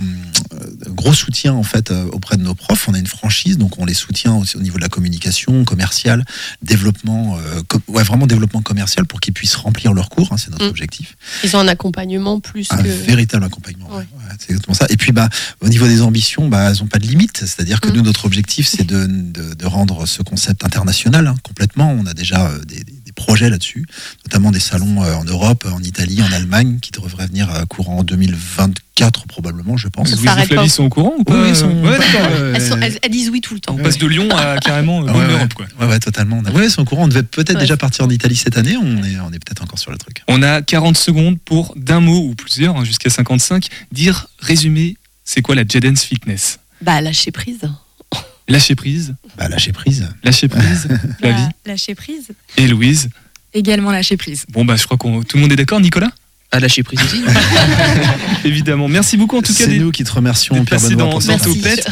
euh, gros soutien, en fait, euh, auprès de nos profs. On a une franchise, donc on les soutient aussi au niveau de la communication, commerciale, développement, euh, ouais, vraiment développement commercial pour qu'ils puissent remplir leurs cours. hein, c'est notre Mm. objectif. Ils ont un accompagnement plus Un que. véritable accompagnement. Ouais. ouais, ouais, c'est exactement ça. Et puis, bah, au niveau des ambitions, bah, elles n'ont pas de limite. C'est-à-dire que Mm. nous, notre objectif, c'est de, de- de rendre ce concept international hein, complètement. On a déjà euh, des, des- des projets là-dessus, notamment des salons euh, en Europe, en Italie, en Allemagne, qui devraient venir euh, courant 2024 probablement, je pense. Et s'arrête Flavie sont au courant ou pas Oui, ils sont- Ouais, euh, Elles, sont- elles- elles disent oui tout le temps. On passe de Lyon à carrément euh, ouais. Europe. Quoi. Ouais, ouais, totalement. Ouais, c'est au courant. On devait peut-être Ouais. déjà partir en Italie cette année. On est, on est peut-être encore sur le truc. On a 40 secondes pour d'un mot ou plusieurs, hein, jusqu'à 55, dire, résumer, c'est quoi la Jedens Fitness? Bah, lâcher prise. Lâcher prise, Bah, lâcher prise. lâcher prise, Flavie Bah, lâcher prise. et Louise. Également lâcher prise. Bon, bah, je crois que tout le monde est d'accord, Nicolas? À lâcher prise aussi. Évidemment. Merci beaucoup en tout cas C'est nous qui te remercions, Pierre Benoît, dans, pour dans. Topette.